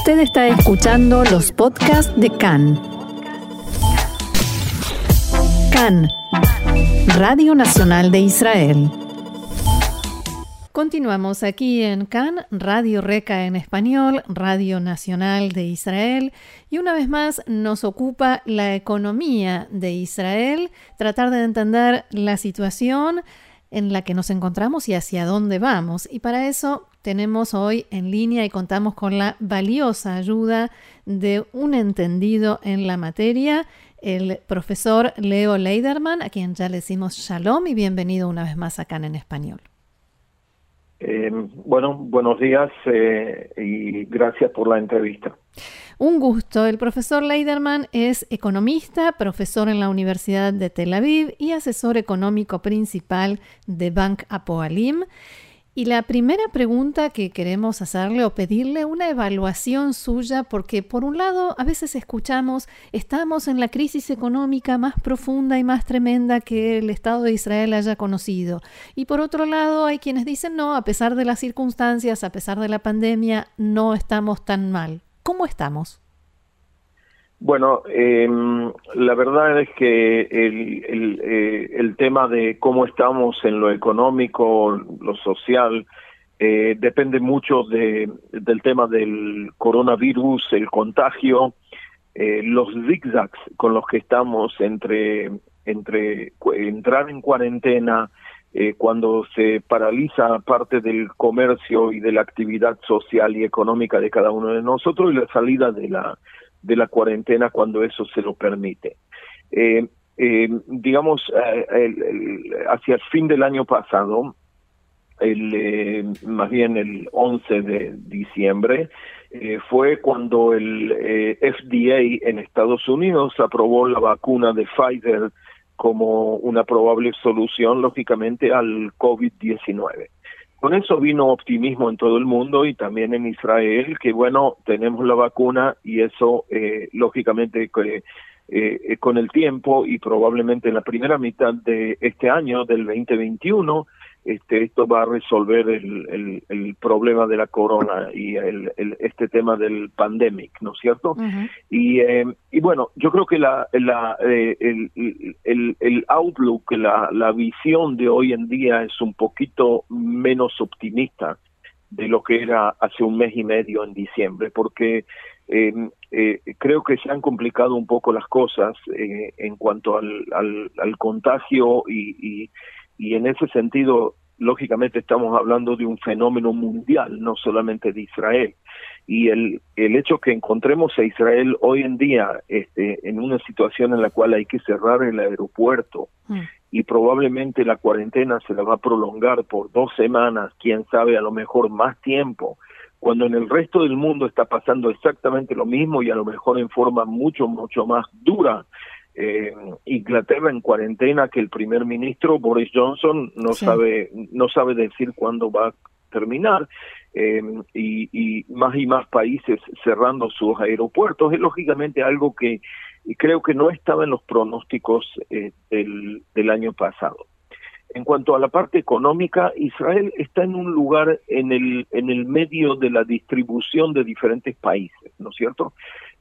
Usted está escuchando los podcasts de CAN. CAN, Radio Nacional de Israel. Continuamos aquí en CAN, Radio Reca en español, Radio Nacional de Israel, y una vez más nos ocupa la economía de Israel, tratar de entender la situación en la que nos encontramos y hacia dónde vamos. Y para eso tenemos hoy en línea y contamos con la valiosa ayuda de un entendido en la materia, el profesor Leo Leiderman, a quien ya le decimos shalom y bienvenido una vez más acá en español. Eh, bueno, buenos días eh, y gracias por la entrevista. Un gusto. El profesor Leiderman es economista, profesor en la Universidad de Tel Aviv y asesor económico principal de Bank Apoalim. Y la primera pregunta que queremos hacerle o pedirle una evaluación suya, porque por un lado a veces escuchamos, estamos en la crisis económica más profunda y más tremenda que el Estado de Israel haya conocido. Y por otro lado hay quienes dicen, no, a pesar de las circunstancias, a pesar de la pandemia, no estamos tan mal. ¿Cómo estamos? Bueno, eh, la verdad es que el, el, eh, el, tema de cómo estamos en lo económico, lo social, eh, depende mucho de, del tema del coronavirus, el contagio, eh, los zigzags con los que estamos entre, entre entrar en cuarentena, eh, cuando se paraliza parte del comercio y de la actividad social y económica de cada uno de nosotros y la salida de la, de la cuarentena cuando eso se lo permite. Eh, eh, digamos, hacia el fin del año pasado, el, más bien el 11 de diciembre, fue cuando el FDA en Estados Unidos aprobó la vacuna de Pfizer como una probable solución, lógicamente, al COVID-19. Con eso vino optimismo en todo el mundo y también en Israel, que bueno, tenemos la vacuna y eso, eh, lógicamente, eh, con el tiempo y probablemente en la primera mitad de este año, del 2021, este, esto va a resolver el, el, problema de la corona y el, este tema del pandemic, ¿no es cierto? y, eh, y bueno, yo creo que la, la, eh, el, el, outlook, la, la visión de hoy en día es un poquito menos optimista de lo que era hace un mes y medio en diciembre, porque eh, eh creo que se han complicado un poco las cosas eh, en cuanto al, al, al contagio y, y, y en ese sentido, lógicamente estamos hablando de un fenómeno mundial, no solamente de Israel. Y el, el hecho que encontremos a Israel hoy en día este, en una situación en la cual hay que cerrar el aeropuerto mm. y probablemente la cuarentena se la va a prolongar por dos semanas, quién sabe, a lo mejor más tiempo, cuando en el resto del mundo está pasando exactamente lo mismo y a lo mejor en forma mucho, mucho más dura eh, Inglaterra en cuarentena que el primer ministro Boris Johnson no sabe no sabe decir cuándo va a terminar eh, y, más y más países cerrando sus aeropuertos es lógicamente algo que creo que no estaba en los pronósticos eh, del, del año pasado. En cuanto a la parte económica, Israel está en un lugar en el, en el medio de la distribución de diferentes países, ¿no es cierto?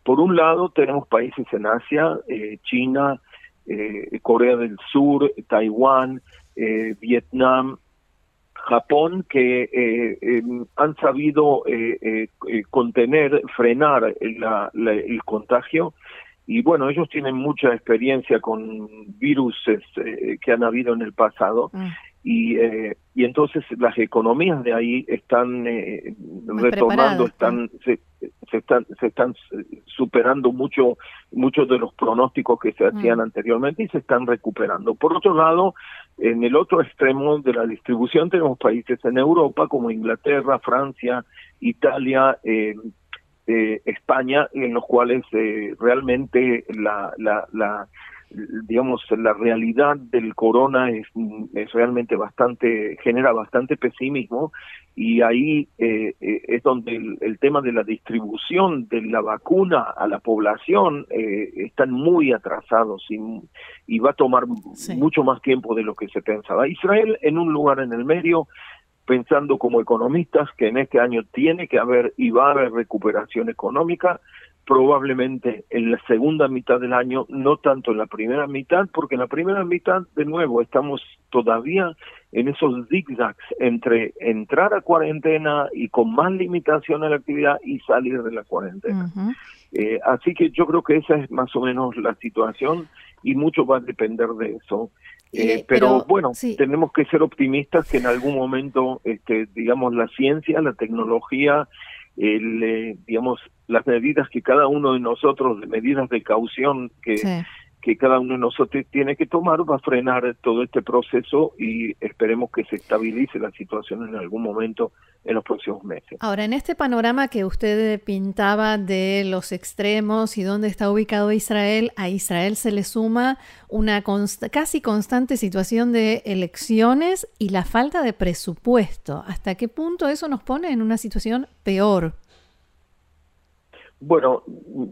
Por un lado, tenemos países en Asia, eh, China, eh, Corea del Sur, Taiwán, eh, Vietnam, Japón, que em, han sabido contener, frenar el contagio. Y bueno, ellos tienen mucha experiencia con virus que han habido en el pasado. Mm y, eh, y entonces las economías de ahí están eh, retomando, están se, se, están se están superando mucho muchos de los pronósticos que se hacían mm. anteriormente y se están recuperando. Por otro lado, en el otro extremo de la distribución tenemos países en Europa como Inglaterra, Francia, Italia, eh, eh España, en los cuales eh, realmente la, la, la digamos, la realidad del corona es, es realmente bastante, genera bastante pesimismo y ahí eh, eh, es donde el, tema de la distribución de la vacuna a la población eh, están muy atrasados y, y va a tomar mucho más tiempo de lo que se pensaba. Israel en un lugar en el medio pensando como economistas que en este año tiene que haber y va a haber recuperación económica, probablemente en la segunda mitad del año, no tanto en la primera mitad, porque en la primera mitad, de nuevo, estamos todavía en esos zigzags entre entrar a cuarentena y con más limitación a la actividad y salir de la cuarentena. Eh, así que yo creo que esa es más o menos la situación y mucho va a depender de eso. Eh, pero, bueno, tenemos que ser optimistas que en algún momento, este, digamos, la ciencia, la tecnología, el, eh, digamos, las medidas que cada uno de nosotros, de medidas de caución que, que cada uno de nosotros tiene que tomar, va a frenar todo este proceso y esperemos que se estabilice la situación en algún momento en los próximos meses. Ahora, en este panorama que usted pintaba de los extremos y dónde está ubicado Israel, a Israel se le suma una casi constante situación de elecciones y la falta de presupuesto. ¿Hasta qué punto eso nos pone en una situación peor? Bueno,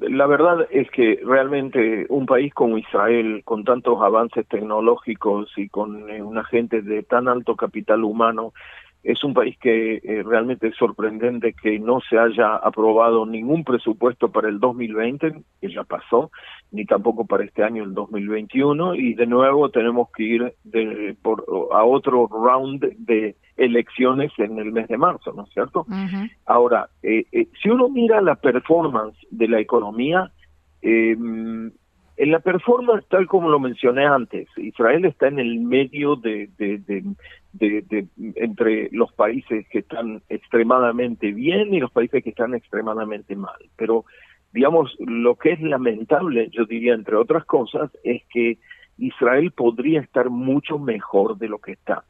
la verdad es que realmente un país como Israel, con tantos avances tecnológicos y con eh, una gente de tan alto capital humano, es un país que eh, realmente es sorprendente que no se haya aprobado ningún presupuesto para el 2020, que ya pasó, ni tampoco para este año, el 2021, y de nuevo tenemos que ir de, por, a otro round de elecciones en el mes de marzo, ¿no es cierto? Ahora, eh, eh, si uno mira la performance de la economía, eh, en la performance, tal como lo mencioné antes, Israel está en el medio de, entre los países que están extremadamente bien y los países que están extremadamente mal. Pero, digamos, lo que es lamentable, yo diría, entre otras cosas, es que Israel podría estar mucho mejor de lo que está.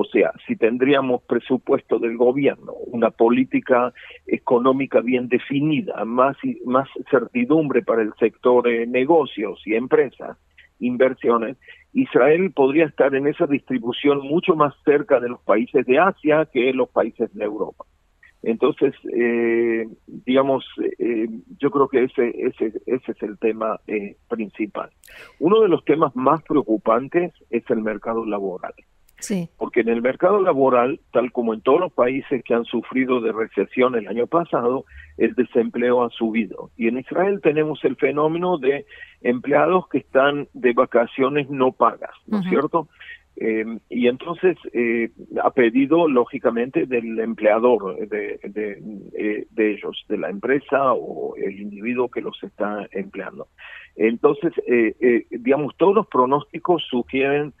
O sea, si tendríamos presupuesto del gobierno, una política económica bien definida, más, más certidumbre para el sector de negocios y empresas, inversiones, Israel podría estar en esa distribución mucho más cerca de los países de Asia que los países de Europa. Entonces, eh, digamos, eh, yo creo que ese, ese, ese es el tema eh, principal. Uno de los temas más preocupantes es el mercado laboral. Porque en el mercado laboral, tal como en todos los países que han sufrido de recesión el año pasado, el desempleo ha subido. Y en Israel tenemos el fenómeno de empleados que están de vacaciones no pagas, ¿no es cierto? Eh, y entonces eh, ha pedido, lógicamente, del empleador de, de, eh, de, ellos, de la empresa o el individuo que los está empleando. Entonces, digamos, todos los pronósticos sugieren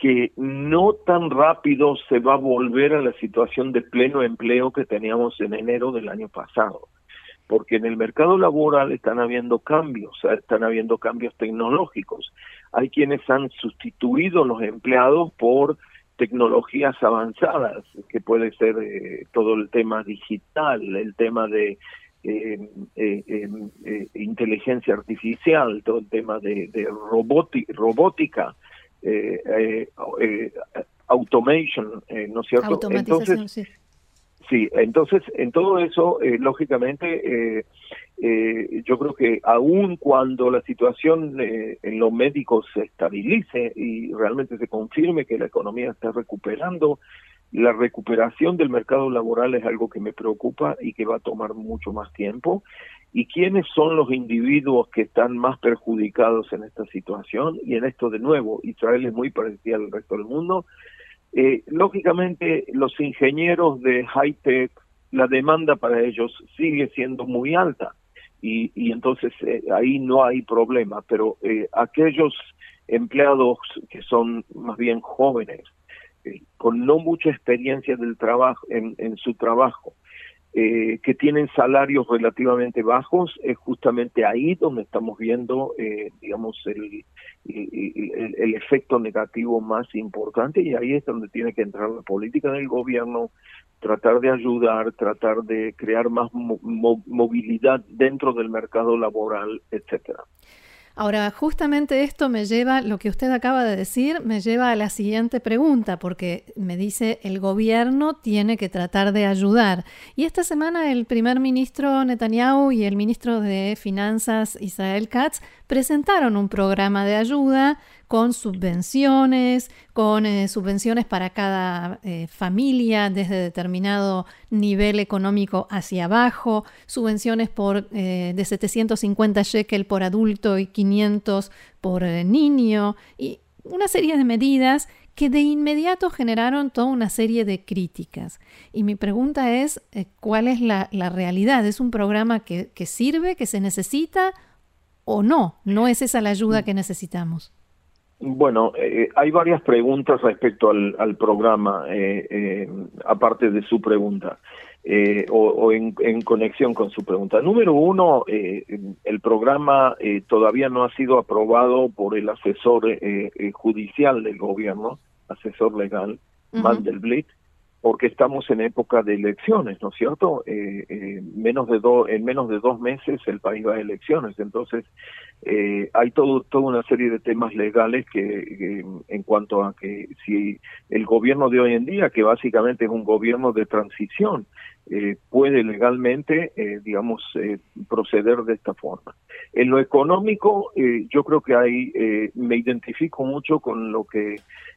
que no tan rápido se va a volver a la situación de pleno empleo que teníamos en enero del año pasado, porque en el mercado laboral están habiendo cambios, están habiendo cambios tecnológicos. Hay quienes han sustituido los empleados por tecnologías avanzadas, que puede ser eh, todo el tema digital, el tema de eh, eh, inteligencia artificial, todo el tema de robótica, eh, eh, eh, automation, ¿no es cierto? Entonces, sí. sí. entonces en todo eso, lógicamente, yo creo que aun cuando la situación en los médicos se estabilice y realmente se confirme que la economía está recuperando, la recuperación del mercado laboral es algo que me preocupa y que va a tomar mucho más tiempo y quiénes son los individuos que están más perjudicados en esta situación. Y en esto de nuevo, Israel es muy parecido al resto del mundo. Eh, lógicamente, los ingenieros de high-tech, la demanda para ellos sigue siendo muy alta y, y entonces eh, ahí no hay problema, pero eh, aquellos empleados que son más bien jóvenes, con no mucha experiencia del trabajo en, en su trabajo, eh, que tienen salarios relativamente bajos, es justamente ahí donde estamos viendo, eh, digamos, el, el, efecto negativo más importante y ahí es donde tiene que entrar la política del gobierno, tratar de ayudar, tratar de crear más movilidad dentro del mercado laboral, etcétera. Ahora, justamente esto me lleva, lo que usted acaba de decir, me lleva a la siguiente pregunta, porque me dice, el gobierno tiene que tratar de ayudar. Y esta semana el primer ministro Netanyahu y el ministro de Finanzas Israel Katz presentaron un programa de ayuda con subvenciones, con eh, subvenciones para cada eh, familia desde determinado nivel económico hacia abajo, subvenciones por de 750 shekel por adulto y 500 por niño y una serie de medidas que de inmediato generaron toda una serie de críticas. Y mi pregunta es, eh, ¿cuál es la, realidad? ¿Es un programa que, sirve, que se necesita o no? ¿No es esa la ayuda que necesitamos? Bueno, eh, hay varias preguntas respecto al, programa, eh, aparte de su pregunta, o, en, en, conexión con su pregunta. Número uno, el programa todavía no ha sido aprobado por el asesor judicial del gobierno, asesor legal, Mandelblit, porque estamos en época de elecciones, ¿no es cierto? Eh, eh, menos de en menos de dos meses el país va a elecciones, entonces eh, hay todo, toda una serie de temas legales que, en cuanto a que si el gobierno de hoy en día, que básicamente es un gobierno de transición, puede legalmente, digamos, proceder de esta forma. En lo económico, yo creo que hay, me identifico mucho con lo que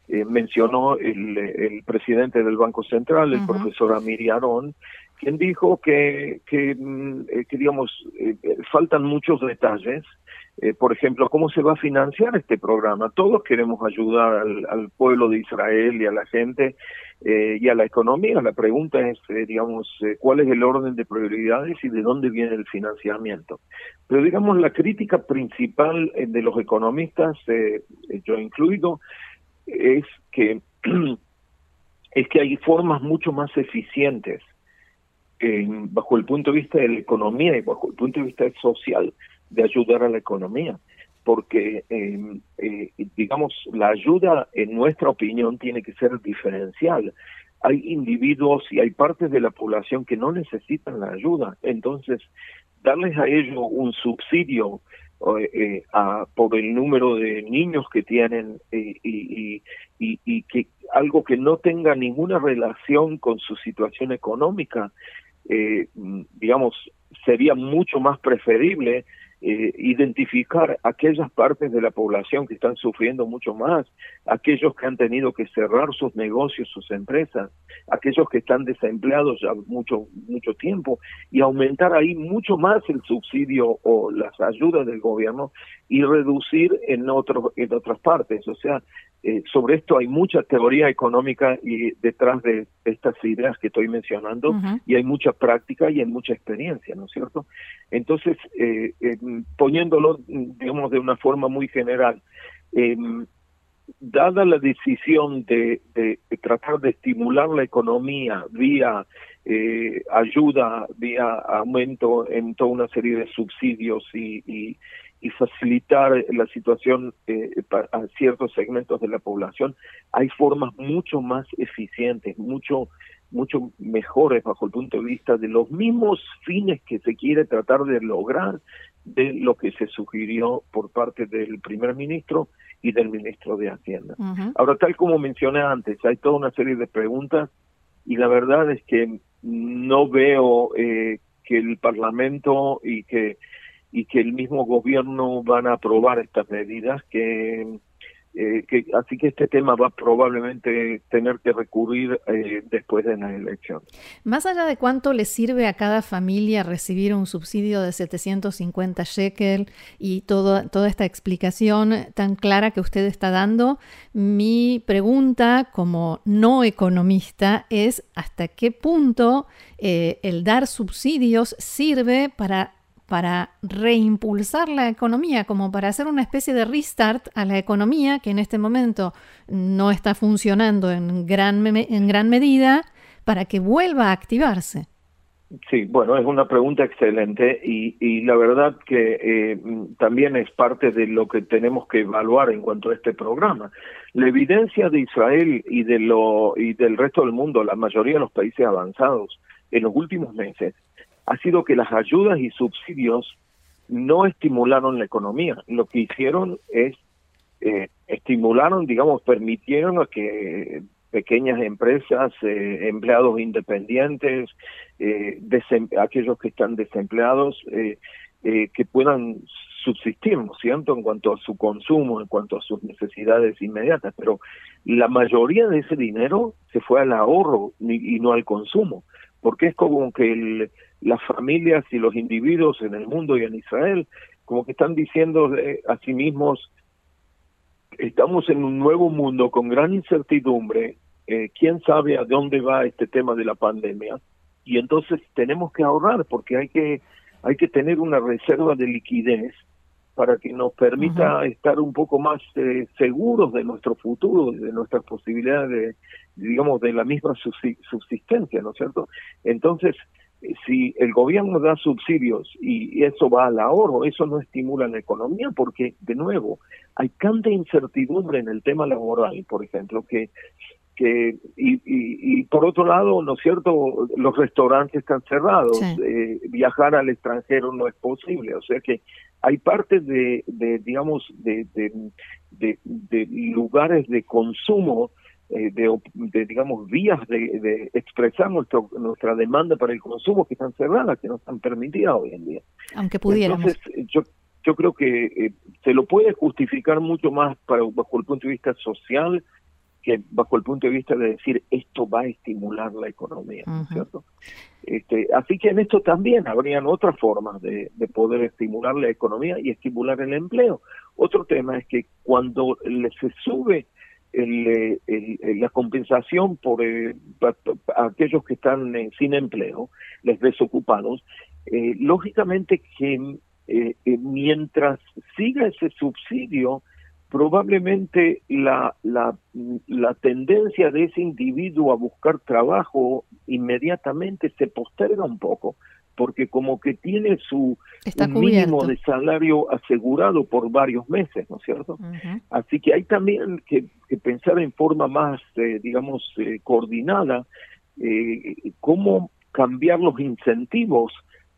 eh, mencionó el, presidente del Banco Central, el profesor Amiri Arón, quien dijo que, que, mm, eh, digamos, eh, faltan muchos detalles. por ejemplo, ¿cómo se va a financiar este programa? Todos queremos ayudar al, pueblo de Israel y a la gente y a la economía. La pregunta es, digamos, cuál es el orden de prioridades y de dónde viene el financiamiento. Pero, digamos, la crítica principal de los economistas, yo incluido, es que es que hay formas mucho más eficientes bajo el punto de vista de la economía y bajo el punto de vista social de ayudar a la economía. Porque em, eh, digamos la ayuda en nuestra opinión tiene que ser diferencial. Hay individuos y hay partes de la población que no necesitan la ayuda. Entonces darles a ellos un subsidio eh, a, por el número de niños que tienen eh, y, y, y, que algo que no tenga ninguna relación con su situación económica, eh, digamos, sería mucho más preferible eh, identificar aquellas partes de la población que están sufriendo mucho más, aquellos que han tenido que cerrar sus negocios, sus empresas, aquellos que están desempleados ya mucho mucho tiempo y aumentar ahí mucho más el subsidio o las ayudas del gobierno y reducir en otros en otras partes, o sea, eh, sobre esto hay mucha teoría económica y detrás de estas ideas que estoy mencionando y hay mucha práctica y hay mucha experiencia, ¿no es cierto? Entonces, eh, poniéndolo, digamos, de una forma muy general, em, dada la decisión de, tratar de estimular la economía vía eh, ayuda, vía aumento en toda una serie de subsidios y, y facilitar la situación eh, a ciertos segmentos de la población, hay formas mucho más eficientes, mucho mucho mejores bajo el punto de vista de los mismos fines que se quiere tratar de lograr de lo que se sugirió por parte del primer ministro y del ministro de Hacienda. Ahora, tal como mencioné antes, hay toda una serie de preguntas y la verdad es que no veo eh, que el Parlamento y que y que el mismo gobierno van a aprobar estas medidas que, eh, así que este tema va probablemente tener que recurrir eh, después de la elección. Más allá de cuánto le sirve a cada familia recibir un subsidio de 750 shekel y todo, toda esta explicación tan clara que usted está dando, mi pregunta como no economista es hasta qué punto eh, el dar subsidios sirve para para reimpulsar la economía, como para hacer una especie de restart a la economía que en este momento no está funcionando en gran, en gran medida, para que vuelva a activarse. Sí, bueno, es una pregunta excelente y, la verdad que eh, también es parte de lo que tenemos que evaluar en cuanto a este programa. La evidencia de Israel y de lo y del resto del mundo, la mayoría de los países avanzados, en los últimos meses ha sido que las ayudas y subsidios no estimularon la economía. Lo que hicieron es eh, estimularon, digamos, permitieron a que pequeñas empresas, eh, empleados independientes, eh, aquellos que están desempleados, que puedan subsistir, ¿no es cierto?, en cuanto a su consumo, en cuanto a sus necesidades inmediatas, pero la mayoría de ese dinero se fue al ahorro y no al consumo, porque es como que las familias y los individuos en el mundo y en Israel, como que están diciendo a sí mismos, estamos en un nuevo mundo con gran incertidumbre, eh, quién sabe a dónde va este tema de la pandemia, y entonces tenemos que ahorrar porque hay que hay que tener una reserva de liquidez para que nos permita estar un poco más eh, seguros de nuestro futuro, de nuestras posibilidades, de, digamos, de la misma subsistencia, ¿no es cierto? Entonces, si el gobierno da subsidios y eso va al ahorro, eso no estimula la economía porque, de nuevo, hay tanta incertidumbre en el tema laboral, por ejemplo, que que y, y, por otro lado, ¿no es cierto? Los restaurantes están cerrados, eh, viajar al extranjero no es posible, o sea que hay partes de, de digamos, de, de, de, lugares de consumo, eh, de, digamos, vías de, expresar nuestro, nuestra demanda para el consumo que están cerradas, que no están permitidas hoy en día. Aunque pudiéramos. Entonces, yo, yo creo que eh, se lo puede justificar mucho más para, bajo el punto de vista social, que bajo el punto de vista de decir esto va a estimular la economía, ¿cierto? Este, así que en esto también habrían otras formas de, poder estimular la economía y estimular el empleo. Otro tema es que cuando se sube el, la compensación por eh, aquellos que están eh, sin empleo, los desocupados, eh, lógicamente que mientras siga ese subsidio, probablemente la, la, la, tendencia de ese individuo a buscar trabajo inmediatamente se posterga un poco, porque como que tiene su mínimo de salario asegurado por varios meses, ¿no es cierto? Así que hay también que, pensar en forma más, eh, digamos, eh, coordinada, eh, cómo cambiar los incentivos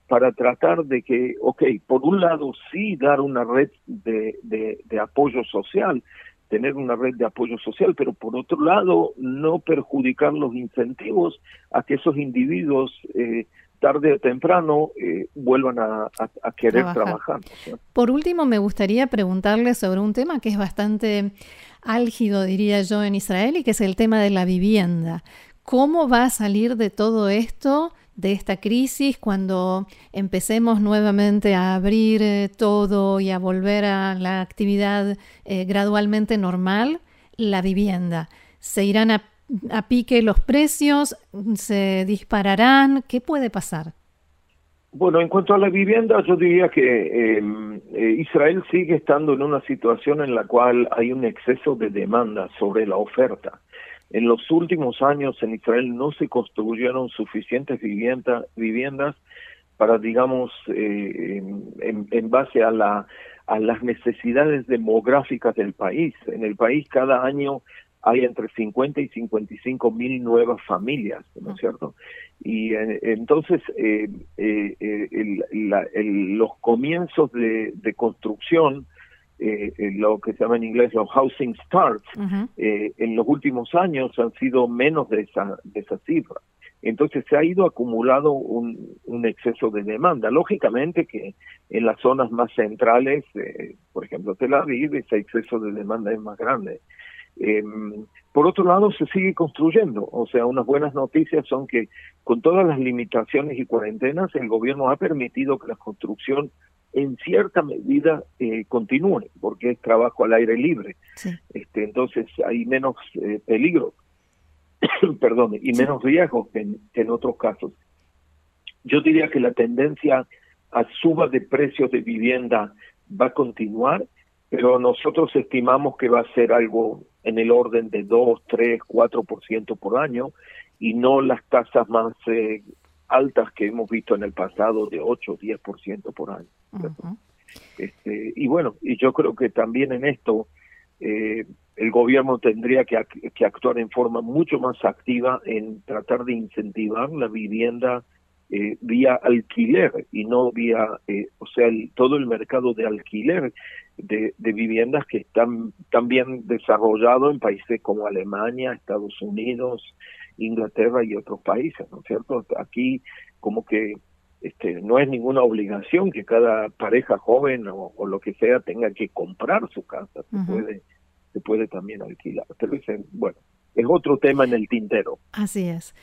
para tratar de que, ok, por un lado sí dar una red de, de, apoyo social, tener una red de apoyo social, pero por otro lado no perjudicar los incentivos a que esos individuos eh, tarde o temprano eh, vuelvan a, querer trabajar. Por último, me gustaría preguntarle sobre un tema que es bastante álgido, diría yo, en Israel y que es el tema de la vivienda. ¿Cómo va a salir de todo esto? de esta crisis, cuando empecemos nuevamente a abrir eh, todo y a volver a la actividad eh, gradualmente normal, la vivienda. ¿Se irán a, pique los precios? ¿Se dispararán? ¿Qué puede pasar? Bueno, en cuanto a la vivienda, yo diría que em, eh, Israel sigue estando en una situación en la cual hay un exceso de demanda sobre la oferta. En los últimos años en Israel no se construyeron suficientes viviendas para, digamos, eh, en, base a, la, a las necesidades demográficas del país. En el país cada año hay entre 50 y 55 mil nuevas familias, ¿no es cierto? Y entonces eh, eh, los comienzos de, de construcción eh, lo que se llama en inglés los housing starts, eh, en los últimos años han sido menos de esa, de esa cifra. Entonces se ha ido acumulando un, un exceso de demanda. Lógicamente que en las zonas más centrales, eh, por ejemplo Tel Aviv, ese exceso de demanda es más grande. Em, por otro lado, se sigue construyendo. O sea, unas buenas noticias son que con todas las limitaciones y cuarentenas, el gobierno ha permitido que la construcción en cierta medida eh, continúe, porque es trabajo al aire libre. Este, entonces hay menos eh, peligro, perdón, y menos riesgos que en, otros casos. Yo diría que la tendencia a suba de precios de vivienda va a continuar, pero nosotros estimamos que va a ser algo en el orden de 2, 3, 4% por año y no las tasas más eh, altas que hemos visto en el pasado de 8 o 10% por año. este, y bueno, y yo creo que también en esto eh, el gobierno tendría que, que, actuar en forma mucho más activa en tratar de incentivar la vivienda eh, vía alquiler y no vía, eh, o sea, todo el mercado de alquiler de, de viviendas que están también desarrollado en países como Alemania, Estados Unidos, Inglaterra y otros países, ¿no es cierto? Aquí como que este, no es ninguna obligación que cada pareja joven o, lo que sea tenga que comprar su casa, se puede se puede también alquilar. Pero dicen, bueno, es otro tema en el tintero. Así es.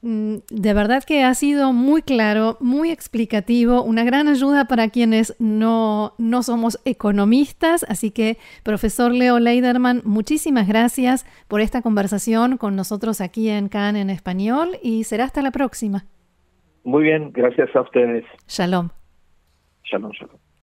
Mm, de verdad que ha sido muy claro, muy explicativo, una gran ayuda para quienes no, no somos economistas. Así que, profesor Leo Leiderman, muchísimas gracias por esta conversación con nosotros aquí en CAN en español y será hasta la próxima. Muy bien, gracias a ustedes. Shalom. Shalom, shalom.